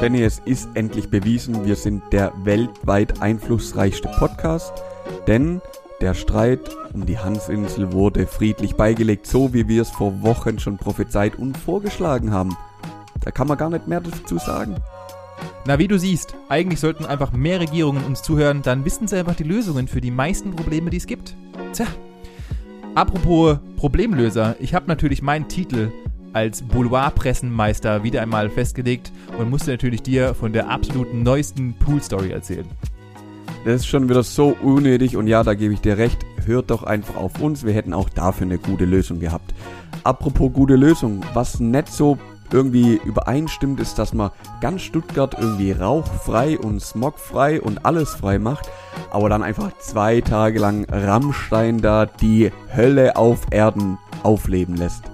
René, es ist endlich bewiesen, wir sind der weltweit einflussreichste Podcast, denn der Streit um die Hansinsel wurde friedlich beigelegt, so wie wir es vor Wochen schon prophezeit und vorgeschlagen haben. Da kann man gar nicht mehr dazu sagen. Na, wie du siehst, eigentlich sollten einfach mehr Regierungen uns zuhören, dann wissen sie einfach die Lösungen für die meisten Probleme, die es gibt. Tja. Apropos Problemlöser, ich habe natürlich meinen Titel als Boulevardpressenmeister wieder einmal festgelegt und musste natürlich dir von der absoluten neuesten Pool-Story erzählen. Das ist schon wieder so unnötig und ja, da gebe ich dir recht. Hört doch einfach auf uns, wir hätten auch dafür eine gute Lösung gehabt. Apropos gute Lösung, was nicht so irgendwie übereinstimmt, ist, dass man ganz Stuttgart irgendwie rauchfrei und smogfrei und alles frei macht, aber dann einfach zwei Tage lang Rammstein da die Hölle auf Erden aufleben lässt.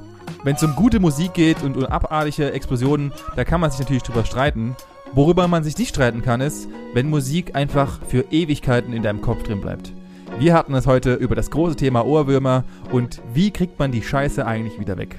Wenn es um gute Musik geht und um abartige Explosionen, da kann man sich natürlich drüber streiten. Worüber man sich nicht streiten kann, ist, wenn Musik einfach für Ewigkeiten in deinem Kopf drin bleibt. Wir hatten es heute über das große Thema Ohrwürmer und wie kriegt man die Scheiße eigentlich wieder weg.